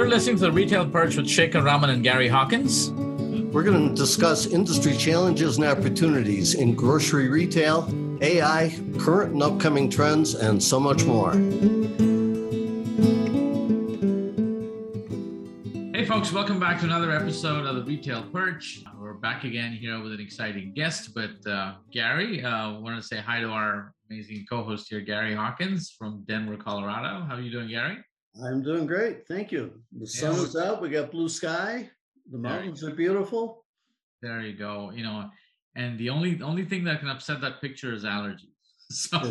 You're listening to the Retail Perch with Shekar Raman and Gary Hawkins. We're going to discuss industry challenges and opportunities in grocery retail, AI, current and upcoming trends, and so much more. Hey, folks, welcome back to another episode of the Retail Perch. We're back again here with an exciting guest. But uh, Gary, I uh, want to say hi to our amazing co host here, Gary Hawkins from Denver, Colorado. How are you doing, Gary? I'm doing great. Thank you. The sun yeah, is out. We got blue sky. The mountains are beautiful. There you go. You know, and the only only thing that can upset that picture is allergies. So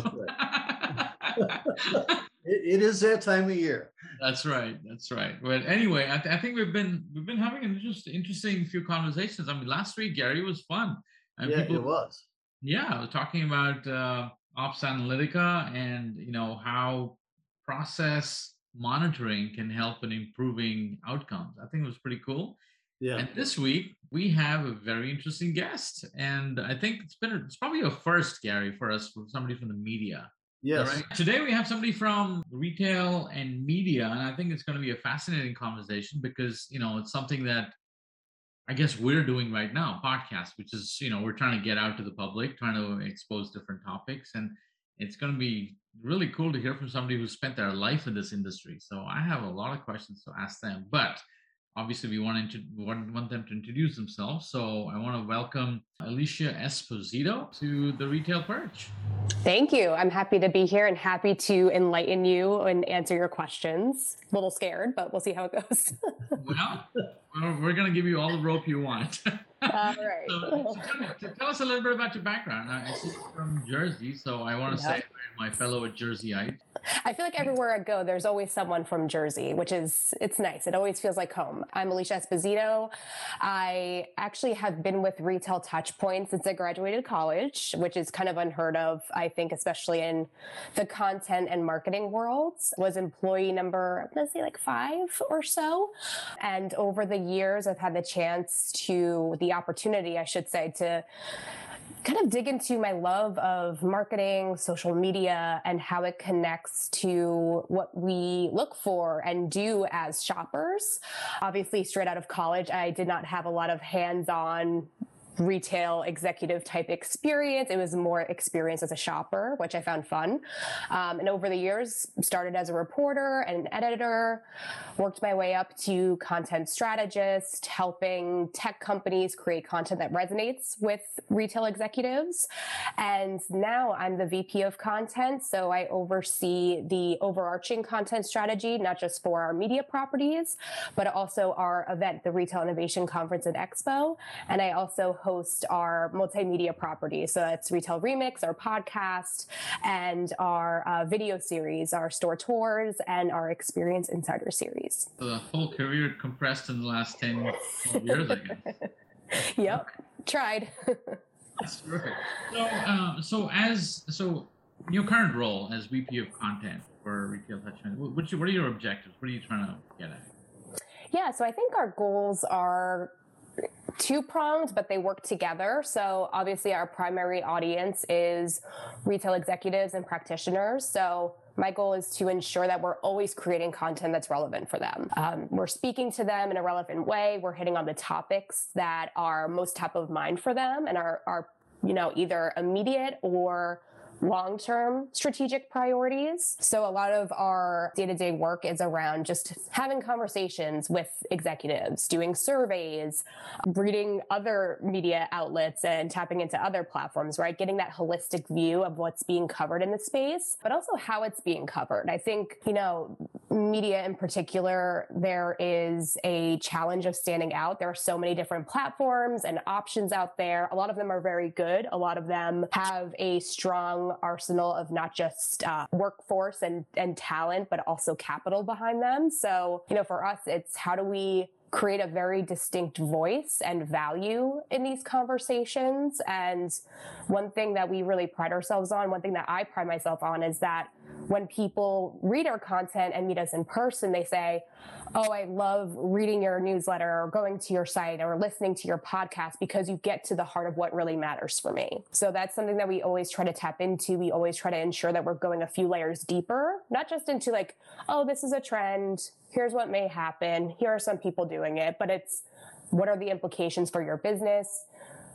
it, it is that time of year. That's right. That's right. But anyway, I, th- I, think we've been we've been having an just interesting few conversations. I mean, last week Gary was fun. And yeah, people, it was. Yeah, I was talking about uh, Ops Analytica and you know how process monitoring can help in improving outcomes. I think it was pretty cool. Yeah. And this week we have a very interesting guest, and I think it's been it's probably a first, Gary, for us for somebody from the media. Yes. Right? Today we have somebody from retail and media, and I think it's going to be a fascinating conversation because you know it's something that I guess we're doing right now, podcast, which is you know we're trying to get out to the public, trying to expose different topics, and it's going to be really cool to hear from somebody who spent their life in this industry. So I have a lot of questions to ask them, but obviously we want, to, want, want them to introduce themselves. So I want to welcome Alicia Esposito to the Retail Perch. Thank you. I'm happy to be here and happy to enlighten you and answer your questions. A little scared, but we'll see how it goes. well, we're going to give you all the rope you want. All right. so, so tell, us a little bit about your background. Uh, I see from Jersey, so I want to say my fellow at Jerseyite. I feel like mm-hmm. everywhere I go, there's always someone from Jersey, which is it's nice. It always feels like home. I'm Alicia Esposito. I actually have been with Retail TouchPoint since I graduated college, which is kind of unheard of, I think, especially in the content and marketing worlds. Was employee number, I'm gonna say like five or so. And over the years, I've had the chance to the opportunity, I should say, to kind of dig into my love of marketing, social media, and how it connects to what we look for and do as shoppers. Obviously, straight out of college, I did not have a lot of hands on retail executive type experience. It was more experience as a shopper, which I found fun. Um, and over the years, started as a reporter and an editor, worked my way up to content strategist, helping tech companies create content that resonates with retail executives. And now I'm the VP of content. So I oversee the overarching content strategy, not just for our media properties, but also our event, the Retail Innovation Conference and Expo. And I also host host our multimedia properties. So that's Retail Remix, our podcast, and our uh, video series, our store tours, and our Experience Insider series. So the whole career compressed in the last 10 years, I guess. yep, tried. That's terrific. So, uh, so as so your current role as VP of content for Retail TouchPoint, what, what are your objectives? What are you trying to get at? Yeah, so I think our goals are two pronged, but they work together. So obviously our primary audience is retail executives and practitioners. So my goal is to ensure that we're always creating content that's relevant for them. Um, we're speaking to them in a relevant way. We're hitting on the topics that are most top of mind for them and are, are you know, either immediate or long term strategic priorities. So a lot of our day to day work is around just having conversations with executives, doing surveys, reading other media outlets and tapping into other platforms, right? Getting that holistic view of what's being covered in the space, but also how it's being covered. I think, you know, media in particular, there is a challenge of standing out. There are so many different platforms and options out there. A lot of them are very good. A lot of them have a strong arsenal of not just uh, workforce and, and talent, but also capital behind them. So, you know, for us, it's how do we create a very distinct voice and value in these conversations. And one thing that we really pride ourselves on, one thing that I pride myself on is that when people read our content and meet us in person, they say, Oh, I love reading your newsletter or going to your site or listening to your podcast because you get to the heart of what really matters for me. So that's something that we always try to tap into. We always try to ensure that we're going a few layers deeper, not just into like, oh, this is a trend. Here's what may happen. Here are some people doing it, but it's what are the implications for your business?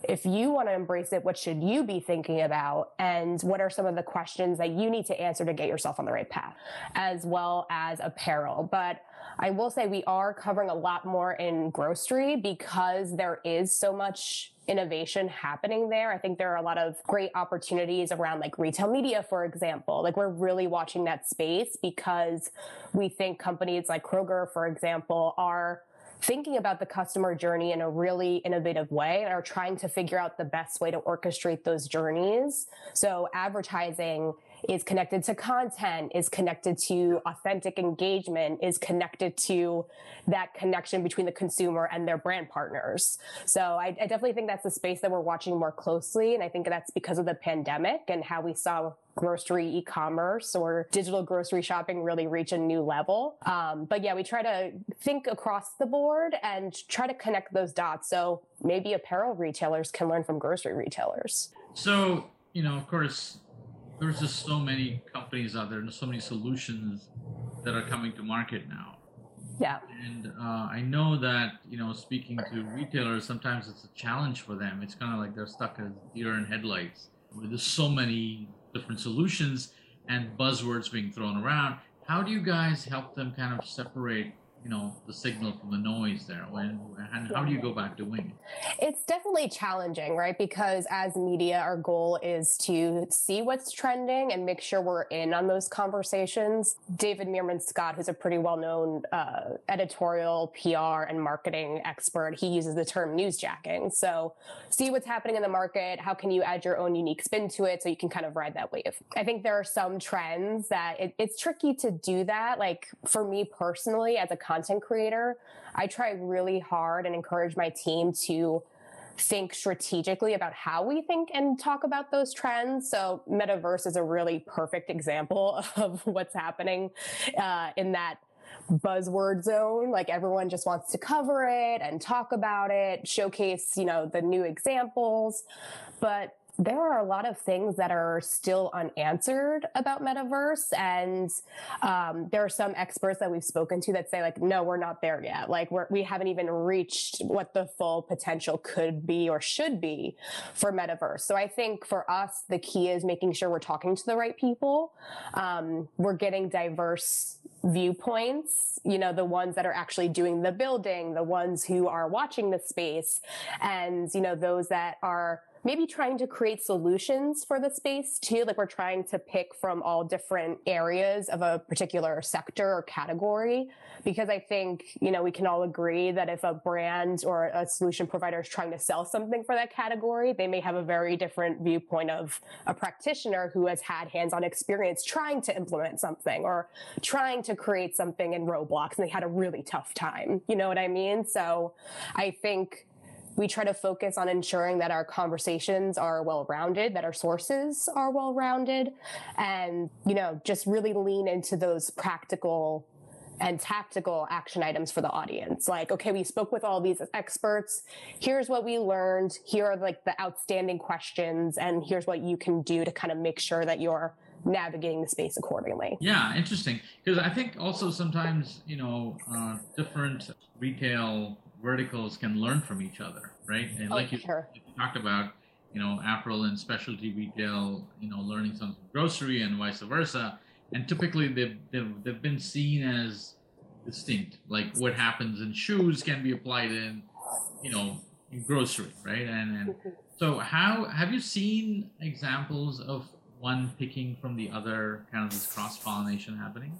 If you want to embrace it, what should you be thinking about? And what are some of the questions that you need to answer to get yourself on the right path, as well as apparel? But I will say we are covering a lot more in grocery because there is so much innovation happening there. I think there are a lot of great opportunities around like retail media, for example. Like we're really watching that space because we think companies like Kroger, for example, are thinking about the customer journey in a really innovative way and are trying to figure out the best way to orchestrate those journeys. So advertising is connected to content, is connected to authentic engagement, is connected to that connection between the consumer and their brand partners. So I, I, definitely think that's a space that we're watching more closely. And I think that's because of the pandemic and how we saw grocery e-commerce or digital grocery shopping really reach a new level. Um, but yeah, we try to think across the board and try to connect those dots. So maybe apparel retailers can learn from grocery retailers. So, you know, of course, there's just so many companies out there and so many solutions that are coming to market now. Yeah. And uh, I know that, you know, speaking to retailers, sometimes it's a challenge for them. It's kind of like they're stuck as deer in headlights. There's so many different solutions and buzzwords being thrown around. How do you guys help them kind of separate you know the signal from the noise there when and how do you go back doing it it's definitely challenging right? Because as media our goal is to see what's trending and make sure we're in on those conversations. David Meerman Scott who's a pretty well-known uh, editorial pr and marketing expert he uses the term newsjacking so see what's happening in the market how can you add your own unique spin to it so you can kind of ride that wave? I think there are some trends that it, it's tricky to do that like for me personally as a content creator, I try really hard and encourage my team to think strategically about how we think and talk about those trends. So, metaverse is a really perfect example of what's happening uh, in that buzzword zone like everyone just wants to cover it and talk about it showcase you know the new examples but there are a lot of things that are still unanswered about metaverse and um, there are some experts that we've spoken to that say like no we're not there yet. Like we're, we haven't even reached what the full potential could be or should be for metaverse. So i think for us the key is making sure we're talking to the right people. Um, we're getting diverse viewpoints you know the ones that are actually doing the building the ones who are watching the space and you know those that are maybe trying to create solutions for the space too. Like we're trying to pick from all different areas of a particular sector or category. Because I think, you know, we can all agree that if a brand or a solution provider is trying to sell something for that category, they may have a very different viewpoint of a practitioner who has had hands-on experience trying to implement something or trying to create something in Roblox and they had a really tough time. You know what I mean? So I think we try to focus on ensuring that our conversations are well rounded, that our sources are well rounded, and, you know, just really lean into those practical and tactical action items for the audience. Like, okay, we spoke with all these experts. Here's what we learned. Here are like the outstanding questions, and here's what you can do to kind of make sure that you're navigating the space accordingly. Yeah, interesting. Because I think also sometimes, you know, uh, different retail verticals can learn from each other, right? And oh, like you, sure. you, talked about, you know, apparel and specialty retail, you know, learning something from grocery and vice versa. And typically they've, they've, they've been seen as distinct. Like what happens in shoes can be applied in, you know, in grocery, right? And, and mm-hmm. so how have you seen examples of one picking from the other, kind of this cross pollination happening?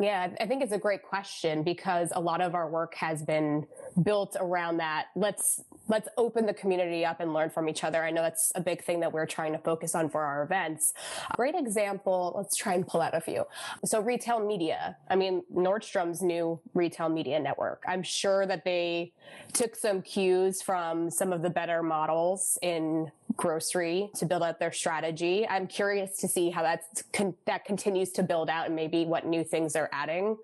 Yeah, I think it's a great question because a lot of our work has been built around that. Let's let's open the community up and learn from each other. I know that's a big thing that we're trying to focus on for our events. Great example, let's try and pull out a few. So retail media. I mean, Nordstrom's new retail media network. I'm sure that they took some cues from some of the better models in grocery to build out their strategy. I'm curious to see how that's con- that continues to build out and maybe what new things they're adding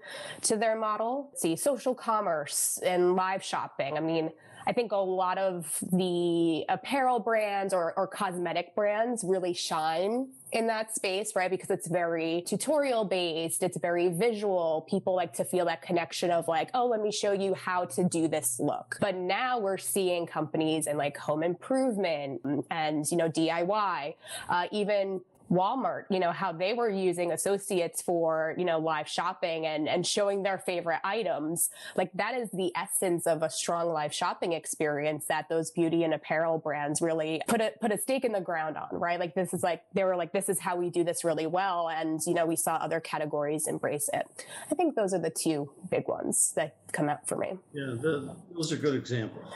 to their model. See social commerce and live shopping. I mean, I think a lot of the apparel brands or, or cosmetic brands really shine in that space, right? Because it's very tutorial based. It's very visual. People like to feel that connection of like, oh, let me show you how to do this look. But now we're seeing companies in like home improvement and, you know, DIY, uh, even Walmart, you know, how they were using associates for, you know, live shopping and, and showing their favorite items. Like that is the essence of a strong live shopping experience that those beauty and apparel brands really put a, put a stake in the ground on, right? Like this is like, they were like, this is how we do this really well. And, you know, we saw other categories embrace it. I think those are the two big ones that come out for me. Yeah, the, those are good examples.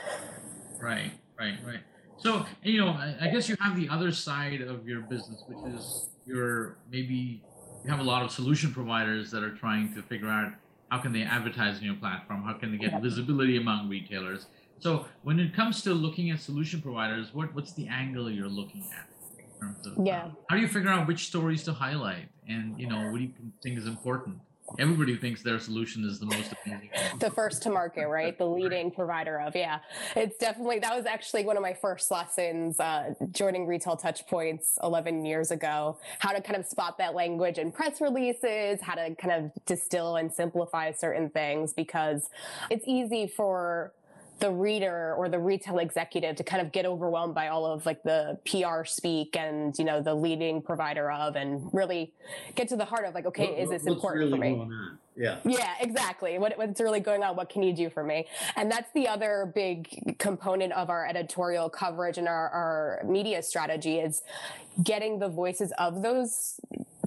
Right, right, right. So you know, I, I guess you have the other side of your business, which is your maybe you have a lot of solution providers that are trying to figure out how can they advertise on your platform, how can they get visibility among retailers. So when it comes to looking at solution providers, what what's the angle you're looking at? Of, yeah. Uh, how do you figure out which stories to highlight, and you know what do you think is important? Everybody thinks their solution is the most the first to market, right? The leading provider of, yeah. It's definitely, that was actually one of my first lessons uh, joining Retail TouchPoints 11 years ago, how to kind of spot that language in press releases, how to kind of distill and simplify certain things because it's easy for the reader or the retail executive to kind of get overwhelmed by all of like the PR speak and you know the leading provider of and really get to the heart of like okay what, is this important really for me yeah. Yeah exactly. What, what's really going on? What can you do for me? And that's the other big component of our editorial coverage and our, our media strategy is getting the voices of those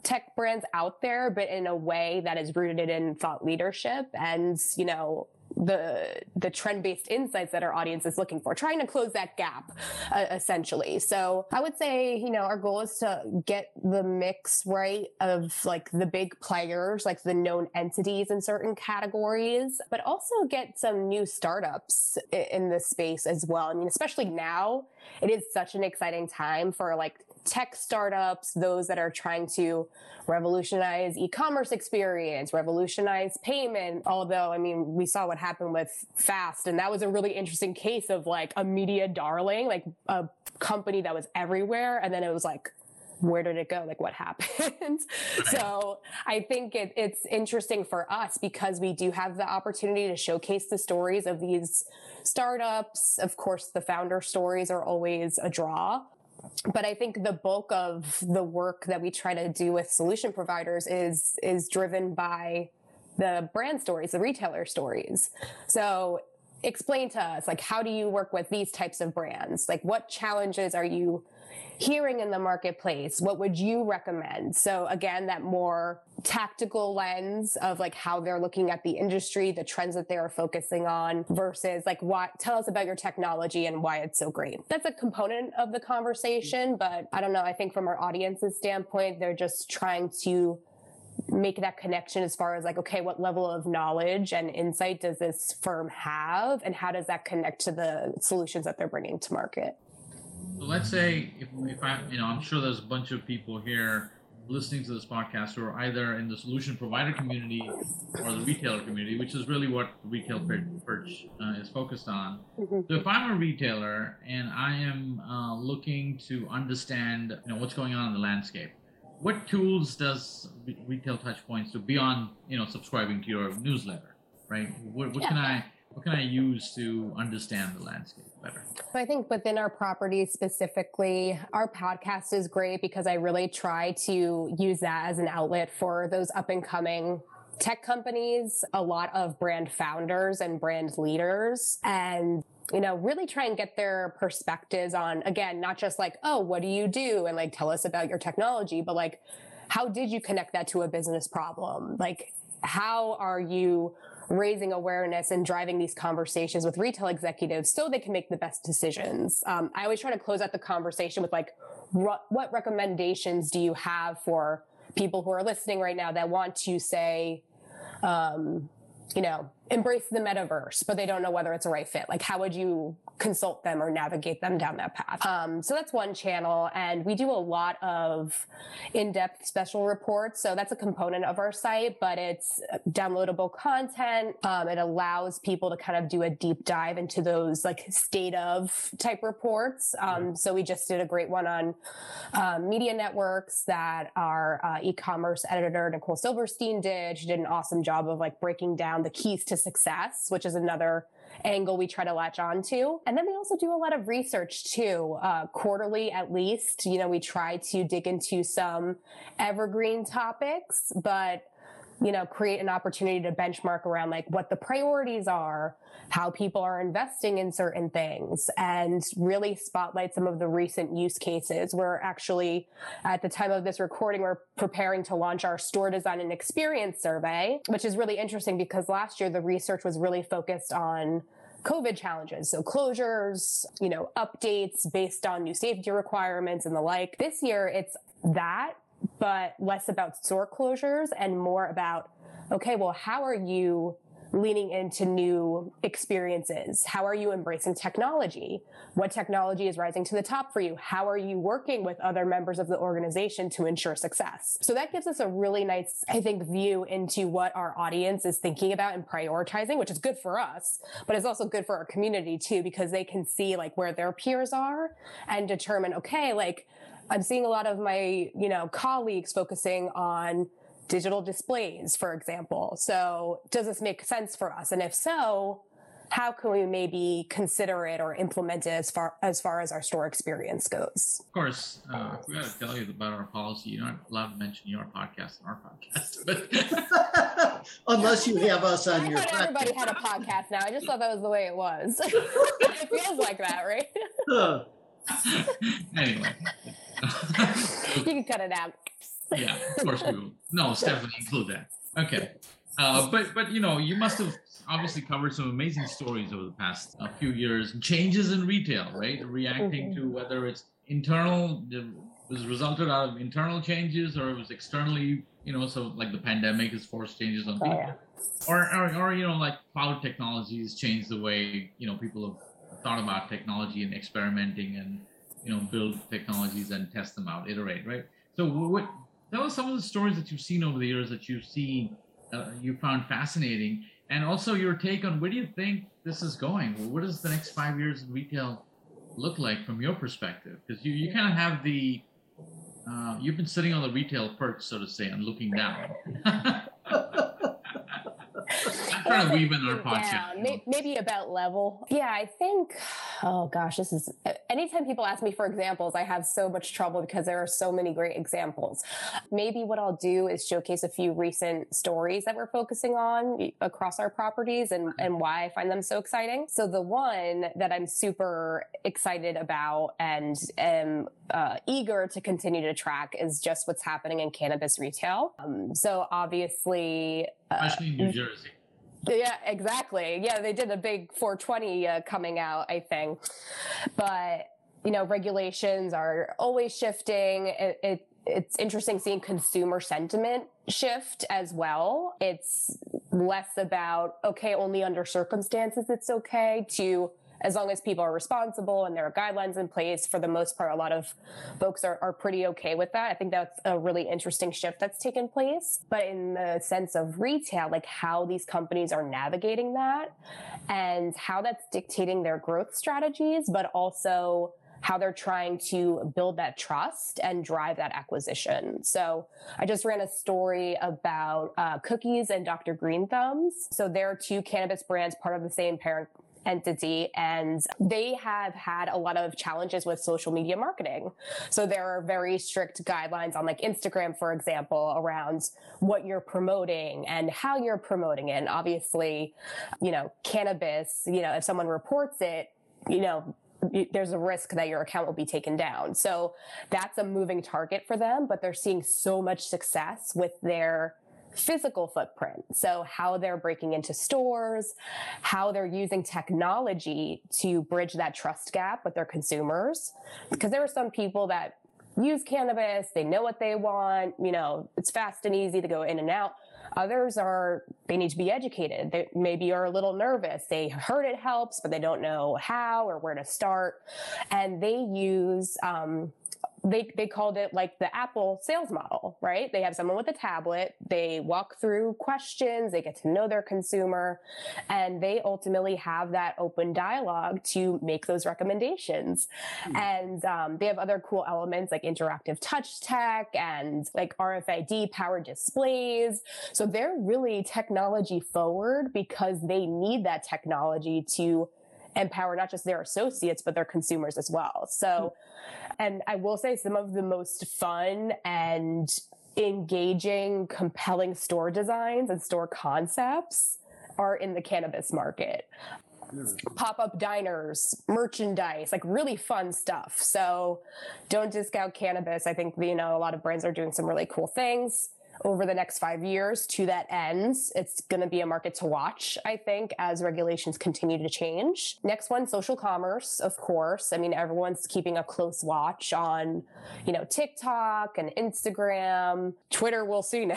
tech brands out there, but in a way that is rooted in thought leadership and, you know, the the trend based insights that our audience is looking for trying to close that gap uh, essentially. So i would say you know our goal is to get the mix right of like the big players like the known entities in certain categories but also get some new startups in this space as well. I mean especially now it is such an exciting time for like tech startups, those that are trying to revolutionize e-commerce experience, revolutionize payment. Although, I mean, we saw what happened with Fast, and that was a really interesting case of like a media darling, like a company that was everywhere, and then it was like where did it go? Like what happened? so I think it, it's interesting for us because we do have the opportunity to showcase the stories of these startups. Of course, the founder stories are always a draw, but I think the bulk of the work that we try to do with solution providers is is driven by the brand stories, the retailer stories. So explain to us like how do you work with these types of brands? Like what challenges are you hearing in the marketplace? What would you recommend? So again, that more tactical lens of like how they're looking at the industry, the trends that they are focusing on versus like what tell us about your technology and why it's so great. That's a component of the conversation, but I don't know. I think from our audience's standpoint, they're just trying to make that connection as far as like, okay, what level of knowledge and insight does this firm have? And how does that connect to the solutions that they're bringing to market? Let's say if, if I, you know, I'm sure there's a bunch of people here listening to this podcast who are either in the solution provider community or the retailer community, which is really what Retail Perch uh, is focused on. Mm-hmm. So if I'm a retailer and I am uh, looking to understand, you know, what's going on in the landscape, what tools does Retail TouchPoints do beyond, you know, subscribing to your newsletter, right? What, what yeah. can I what can I use to understand the landscape better? I think within our property specifically, our podcast is great because I really try to use that as an outlet for those up and coming tech companies, a lot of brand founders and brand leaders. And you know, really try and get their perspectives on, again, not just like, oh, what do you do? And like, tell us about your technology, but like, how did you connect that to a business problem? Like, how are you raising awareness and driving these conversations with retail executives so they can make the best decisions. Um, I always try to close out the conversation with like, what recommendations do you have for people who are listening right now that want to say, um, you know, embrace the metaverse, but they don't know whether it's a right fit. Like, how would you consult them or navigate them down that path? Um, so that's one channel. And we do a lot of in depth special reports. So that's a component of our site, but it's downloadable content. Um, it allows people to kind of do a deep dive into those like state of type reports. Um, so we just did a great one on um, media networks that our uh, e commerce editor, Nicole Silverstein, did. She did an awesome job of like breaking down the keys to to success, which is another angle we try to latch on to. And then we also do a lot of research too, uh, quarterly at least. You know, we try to dig into some evergreen topics, but you know, create an opportunity to benchmark around like what the priorities are, how people are investing in certain things, and really spotlight some of the recent use cases. We're actually, at the time of this recording, we're preparing to launch our store design and experience survey, which is really interesting because last year the research was really focused on COVID challenges. So closures, you know, updates based on new safety requirements and the like. This year it's that but less about store closures and more about, okay, well, how are you leaning into new experiences? How are you embracing technology? What technology is rising to the top for you? How are you working with other members of the organization to ensure success? So that gives us a really nice, I think, view into what our audience is thinking about and prioritizing, which is good for us, but it's also good for our community too, because they can see like where their peers are and determine, okay, like, I'm seeing a lot of my, you know, colleagues focusing on digital displays, for example. So does this make sense for us? And if so, how can we maybe consider it or implement it as far as far as our store experience goes? Of course, uh, we got to tell you about our policy. You're not allowed to mention your podcast on our podcast, but unless you have us on I your. I thought everybody had a podcast now. I just thought that was the way it was. it feels like that, right? anyway, you can cut it out. yeah, of course we will. No, Stephanie, include that. Okay. Uh, but but you know you must have obviously covered some amazing stories over the past uh, few years changes in retail right reacting mm-hmm. to whether it's internal was resulted out of internal changes or it was externally you know so like the pandemic has forced changes on people oh, yeah. or, or or you know like cloud technologies changed the way you know people have thought about technology and experimenting and you know build technologies and test them out iterate right? So what tell us some of the stories that you've seen over the years that you've seen uh, you found fascinating and also your take on where do you think this is going? What does the next five years in retail look like from your perspective? Because you, you kind of have the uh, you've been sitting on the retail perch so to say and looking down trying to weave in our podcast. Maybe, maybe about level. Yeah, I think, oh gosh, this is, anytime people ask me for examples, I have so much trouble because there are so many great examples. Maybe what I'll do is showcase a few recent stories that we're focusing on across our properties and, and why I find them so exciting. So the one that I'm super excited about and am uh, eager to continue to track is just what's happening in cannabis retail. Um, so obviously, uh, especially in New Jersey. Yeah, exactly. Yeah, they did a big 420 uh, coming out, I think. But, you know, regulations are always shifting. It, it, it's interesting seeing consumer sentiment shift as well. It's less about, okay, only under circumstances it's okay to as long as people are responsible and there are guidelines in place, for the most part, a lot of folks are, are pretty okay with that. I think that's a really interesting shift that's taken place. But in the sense of retail, like how these companies are navigating that and how that's dictating their growth strategies, but also how they're trying to build that trust and drive that acquisition. So I just ran a story about uh, cookies and Dr. Greenthumb's. So they're two cannabis brands, part of the same parent entity and they have had a lot of challenges with social media marketing. So there are very strict guidelines on like Instagram, for example, around what you're promoting and how you're promoting it. And obviously, you know, cannabis, you know, if someone reports it, you know, there's a risk that your account will be taken down. So that's a moving target for them, but they're seeing so much success with their physical footprint. So how they're breaking into stores, how they're using technology to bridge that trust gap with their consumers. Because there are some people that use cannabis, they know what they want, you know, it's fast and easy to go in and out. Others are, they need to be educated. They maybe are a little nervous. They heard it helps, but they don't know how or where to start. And they use, um, they they called it like the Apple sales model, right? They have someone with a tablet, they walk through questions, they get to know their consumer, and they ultimately have that open dialogue to make those recommendations. Mm-hmm. And um, they have other cool elements like interactive touch tech and like RFID powered displays. So they're really technology forward because they need that technology to empower not just their associates but their consumers as well. So, hmm. and I will say some of the most fun and engaging, compelling store designs and store concepts are in the cannabis market. Hmm. Pop up diners, merchandise, like really fun stuff. So don't discount cannabis. I think, you know, a lot of brands are doing some really cool things over the next five years to that ends. It's going to be a market to watch, I think, as regulations continue to change. Next one, social commerce, of course. I mean, everyone's keeping a close watch on, you know, TikTok and Instagram. Twitter, we'll see now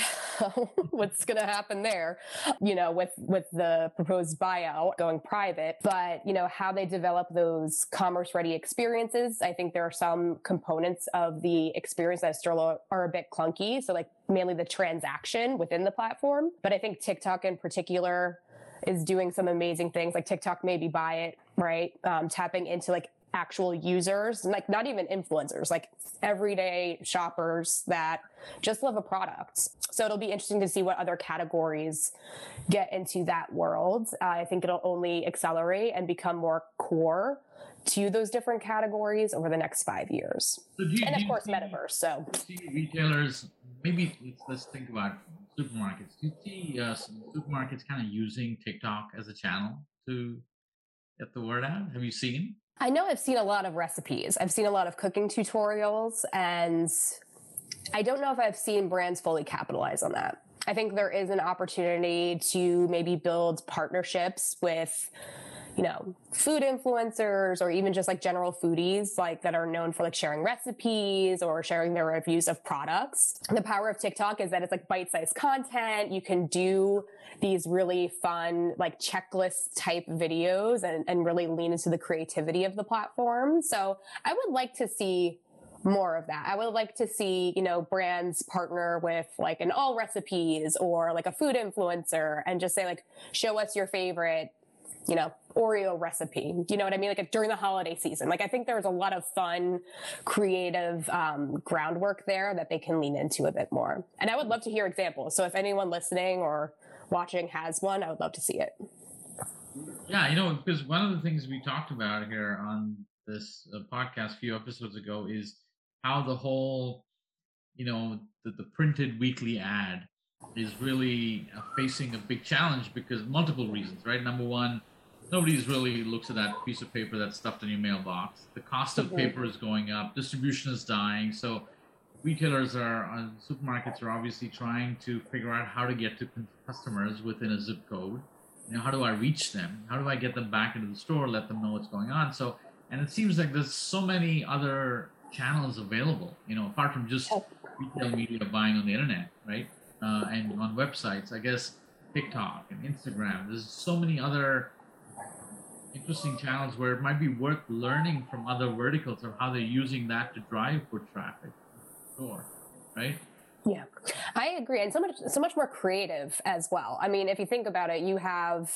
what's going to happen there, you know, with, with the proposed buyout going private. But, you know, how they develop those commerce ready experiences. I think there are some components of the experience that still are a bit clunky. So like mainly the transaction within the platform. But I think TikTok in particular is doing some amazing things. Like TikTok made me buy it, right? Um, tapping into like actual users, like not even influencers, like everyday shoppers that just love a product. So it'll be interesting to see what other categories get into that world. Uh, I think it'll only accelerate and become more core to those different categories over the next five years. So you, and of course, see, metaverse. So retailers maybe let's, think about supermarkets. Do you see uh, supermarkets kind of using TikTok as a channel to get the word out? Have you seen? I know I've seen a lot of recipes. I've seen a lot of cooking tutorials, and I don't know if I've seen brands fully capitalize on that. I think there is an opportunity to maybe build partnerships with you know, food influencers or even just like general foodies, like that are known for like sharing recipes or sharing their reviews of products. The power of TikTok is that it's like bite sized content. You can do these really fun, like checklist type videos and, and really lean into the creativity of the platform. So I would like to see more of that. I would like to see, you know, brands partner with like an Allrecipes or like a food influencer and just say like, show us your favorite you know, Oreo recipe. You know what I mean? Like during the holiday season. Like I think there's a lot of fun, creative um, groundwork there that they can lean into a bit more. And I would love to hear examples. So if anyone listening or watching has one, I would love to see it. Yeah, you know, because one of the things we talked about here on this uh, podcast a few episodes ago is how the whole, you know, the, the printed weekly ad is really facing a big challenge because multiple reasons, right? Number one, nobody's really looks at that piece of paper that's stuffed in your mailbox. The cost of paper is going up, distribution is dying. So retailers are, uh, supermarkets are obviously trying to figure out how to get to customers within a zip code. You know, how do I reach them? How do I get them back into the store, let them know what's going on? So, and it seems like there's so many other channels available, you know, apart from just retail media buying on the internet, right? Uh, and on websites, I guess TikTok and Instagram. There's so many other interesting channels where it might be worth learning from other verticals of how they're using that to drive foot traffic. Sure, right? Yeah, I agree, and so much so much more creative as well. I mean, if you think about it, you have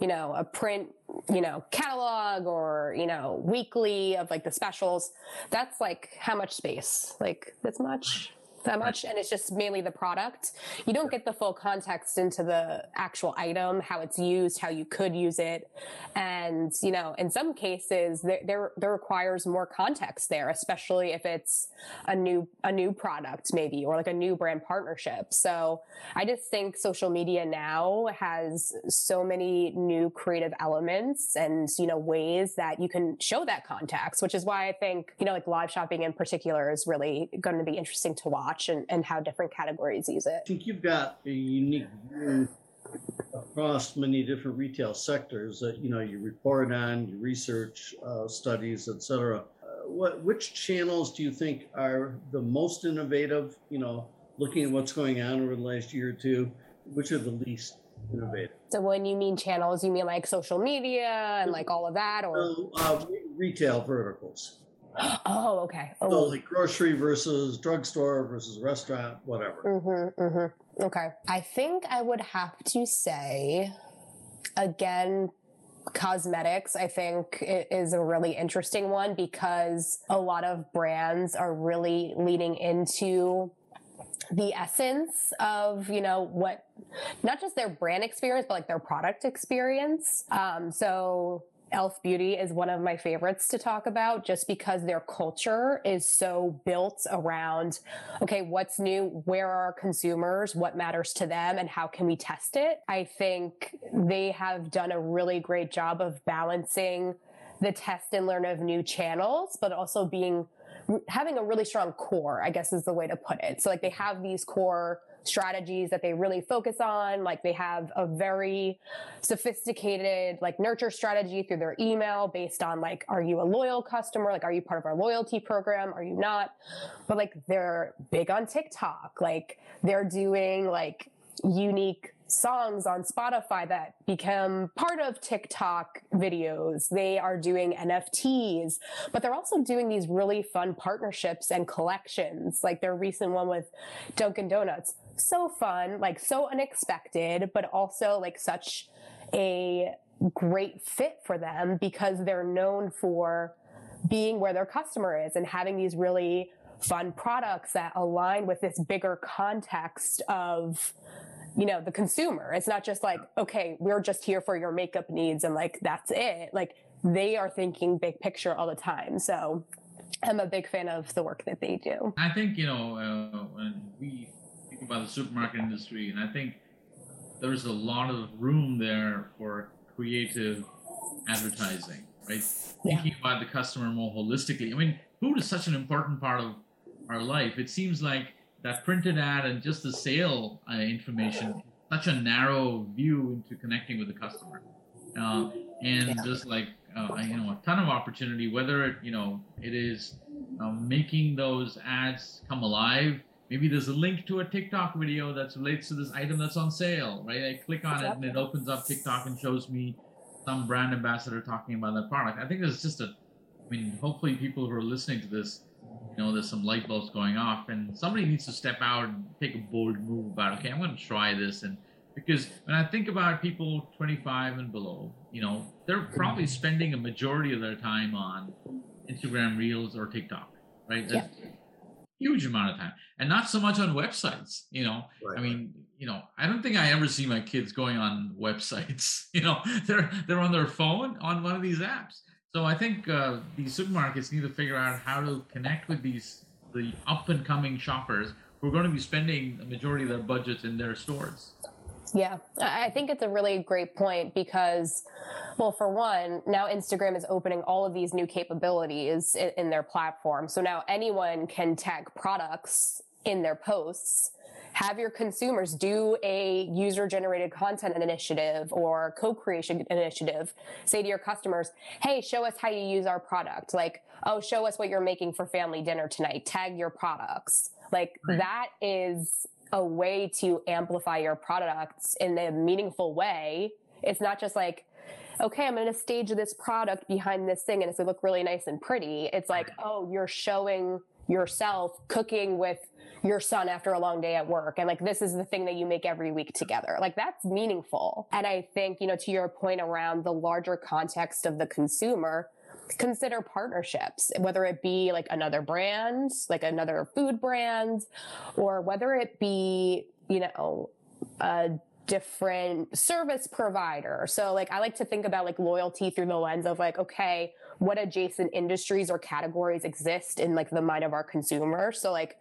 you know a print you know catalog or you know weekly of like the specials. That's like how much space? Like this much that much and it's just mainly the product. You don't get the full context into the actual item how it's used how you could use it. And you know in some cases there there, there requires more context there especially if it's a new a new product maybe or like a new brand partnership. So i just think social media now has so many new creative elements and you know ways that you can show that context which is why i think you know like live shopping in particular is really going to be interesting to watch watch and, and how different categories use it. I think you've got a unique view across many different retail sectors that you know you report on, you research uh, studies, etc. Uh, what which channels do you think are the most innovative? You know, looking at what's going on over the last year or two, which are the least innovative? So when you mean channels, you mean like social media and like all of that, or uh, retail verticals. oh, okay, So oh, like grocery versus drugstore versus restaurant, whatever. mm-hmm, mm-hmm. okay. I think I would have to say, again, cosmetics. I think it is a really interesting one because a lot of brands are really leaning into the essence of you know what not just their brand experience but like their product experience um so e.l.f. Beauty is one of my favorites to talk about just because their culture is so built around okay what's new? Where are our consumers? What matters to them? And how can we test it? I think they have done a really great job of balancing the test and learn of new channels but also being having a really strong core, I guess is the way to put it. So like they have these core strategies that they really focus on. Like they have a very sophisticated like nurture strategy through their email based on like, are you a loyal customer? Like, are you part of our loyalty program? Are you not? But like they're big on TikTok. Like they're doing like unique songs on Spotify that become part of TikTok videos. They are doing NFTs, but they're also doing these really fun partnerships and collections, like their recent one with Dunkin' Donuts. So fun, like so unexpected, but also like such a great fit for them because they're known for being where their customer is and having these really fun products that align with this bigger context of you know the consumer. It's not just like okay we're just here for your makeup needs and like that's it. Like they are thinking big picture all the time. So i'm a big fan of the work that they do. I think you know uh, when we about the supermarket industry, and I think there's a lot of room there for creative advertising, right? Yeah. Thinking about the customer more holistically. I mean, food is such an important part of our life. It seems like that printed ad and just the sale uh, information, such a narrow view into connecting with the customer, uh, and Yeah. just like uh, you know, a ton of opportunity. Whether it you know it is um, making those ads come alive. Maybe there's a link to a TikTok video that relates to this item that's on sale, right? I click on it and it opens up TikTok and shows me some brand ambassador talking about that product. I think there's just a, I mean, hopefully people who are listening to this, you know, there's some light bulbs going off, and somebody needs to step out and take a bold move about, okay, I'm going to try this, and because when I think about people 25 and below, you know, they're probably spending a majority of their time on Instagram Reels or TikTok, right? Yeah. Huge amount of time, and not so much on websites. You know, Right. I mean, you know, I don't think I ever see my kids going on websites. You know, they're they're on their phone on one of these apps. So I think uh, these supermarkets need to figure out how to connect with these the up and coming shoppers who are going to be spending the majority of their budgets in their stores. Yeah, I think it's a really great point because, well, for one, now Instagram is opening all of these new capabilities in, in their platform. So now anyone can tag products in their posts. Have your consumers do a user generated content initiative or co creation initiative. Say to your customers, hey, show us how you use our product. Like, oh, show us what you're making for family dinner tonight. Tag your products. Like, Right. that is a way to amplify your products in a meaningful way. It's not just like, okay, I'm going to stage this product behind this thing and it's going to look really nice and pretty. It's like, oh, you're showing yourself cooking with your son after a long day at work. And like, this is the thing that you make every week together. Like, that's meaningful. And I think, you know, to your point around the larger context of the consumer, consider partnerships, whether it be like another brand, like another food brand, or whether it be, you know, a different service provider. So like I like to think about like loyalty through the lens of like, okay, what adjacent industries or categories exist in like the mind of our consumer. So like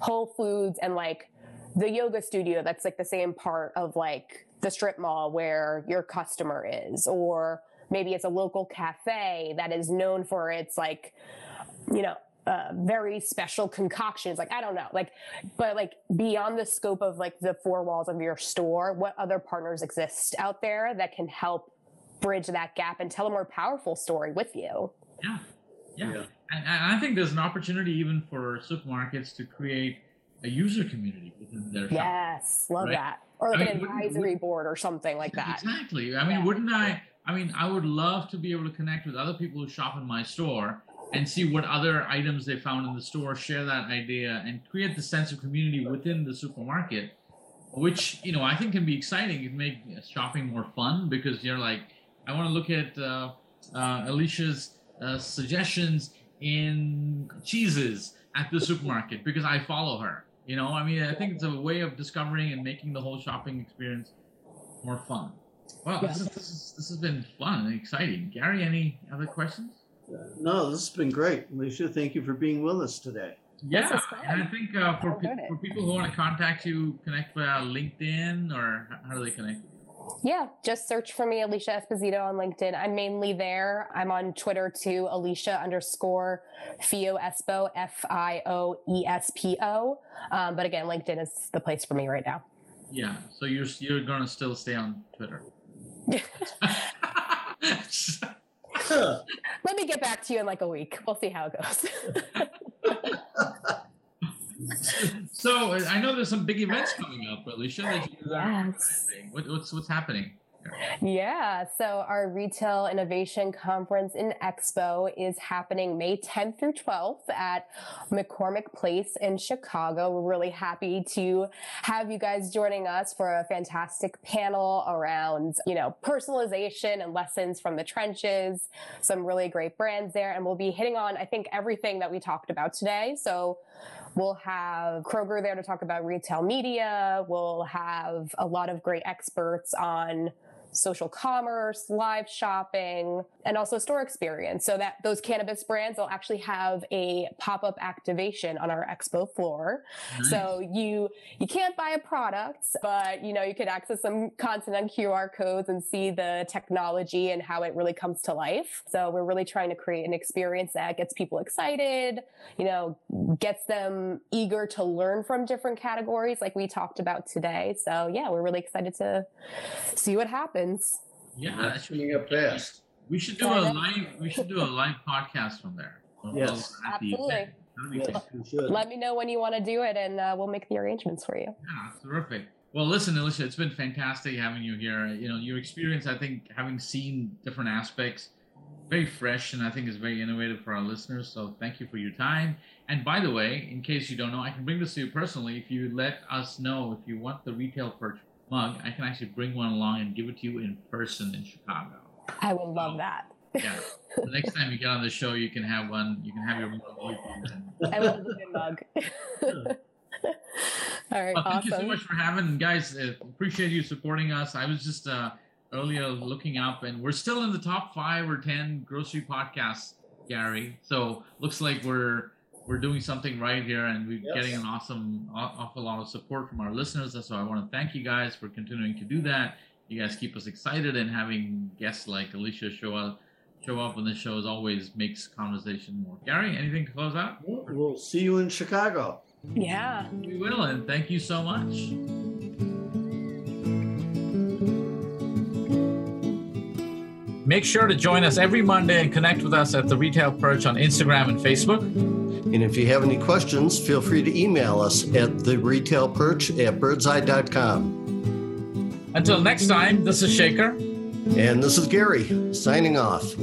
Whole Foods and like the yoga studio that's like the same part of like the strip mall where your customer is, or maybe it's a local cafe that is known for its like, you know, uh, very special concoctions. Like, I don't know, like, but like beyond the scope of like the four walls of your store, what other partners exist out there that can help bridge that gap and tell a more powerful story with you? Yeah. Yeah. Yeah. And, and I think there's an opportunity even for supermarkets to create a user community within their shop. Yes, love Right. that. Or like I an mean, wouldn't- advisory board or something like that. Exactly. I mean, Yeah. wouldn't I? I mean, I would love to be able to connect with other people who shop in my store and see what other items they found in the store, share that idea, and create the sense of community within the supermarket, which you know I think can be exciting. It make shopping more fun because you're like, I want to look at uh, uh, Alicia's uh, suggestions in cheeses at the supermarket because I follow her. You know, I mean, I think it's a way of discovering and making the whole shopping experience more fun. Well, this, is, this, is, this has been fun and exciting. Gary, any other questions? No, this has been great. Alicia, thank you for being with us today. Yeah, and I think uh, for, pe- for people who want to contact you, connect via LinkedIn or how do they connect with you? Yeah, just search for me, Alicia Esposito on LinkedIn. I'm mainly there. I'm on Twitter too, Alicia underscore Fio Espo, F I O E S P O. Um, but again, LinkedIn is the place for me right now. Yeah, so you're you're gonna still stay on Twitter. Let me get back to you in like a week. We'll see how it goes. so I know there's some big events coming up, Alicia. Are Yes. what, what's what's happening? Yeah, so our Retail Innovation Conference in Expo is happening May 10th through 12th at McCormick Place in Chicago. We're really happy to have you guys joining us for a fantastic panel around, you know, personalization and lessons from the trenches. Some really great brands there, and we'll be hitting on, I think, everything that we talked about today. So We'll have Kroger there to talk about retail media. We'll have a lot of great experts on social commerce, live shopping, and also store experience. So that those cannabis brands will actually have a pop-up activation on our expo floor. So you you can't buy a product, but you know you could access some content on QR codes and see the technology and how it really comes to life. So we're really trying to create an experience that gets people excited, you know, gets them eager to learn from different categories like we talked about today. So yeah, we're really excited to see what happens. Yeah, that That's should coming up fast. We should do a live. We should do a live podcast from there. We'll- Yes. we'll- at the Absolutely. event. Yes, cool. we should. Let me know when you want to do it and uh, we'll make the arrangements for you. Yeah, terrific. Well, listen, Alicia, it's been fantastic having you here. You know, your experience, I think, having seen different aspects, very fresh, and I think is very innovative for our listeners. So, thank you for your time. And by the way, in case you don't know, I can bring this to you personally. If you let us know if you want the retail perch mug, I can actually bring one along and give it to you in person in Chicago. I would love that. Yeah. the next time you get on the show, you can have one. You can have your mug with you. And, I love good mug. All right, Well, thank you so much for having, guys. Uh, appreciate you supporting us. I was just uh, earlier looking up, and we're still in the top five or ten grocery podcasts, Gary. So looks like we're we're doing something right here, and we're Yes. getting an awesome, awful lot of support from our listeners. So I want to thank you guys for continuing to do that. You guys keep us excited, and having guests like Alicia show up show up on the show as always makes conversation more. Gary, anything to close out? We'll see you in Chicago. Yeah. We will, and thank you so much. Make sure to join us every Monday and connect with us at the Retail Perch on Instagram and Facebook. And if you have any questions, feel free to email us at the retailperch at birdseye.com. Until next time, this is Shekar. And this is Gary signing off.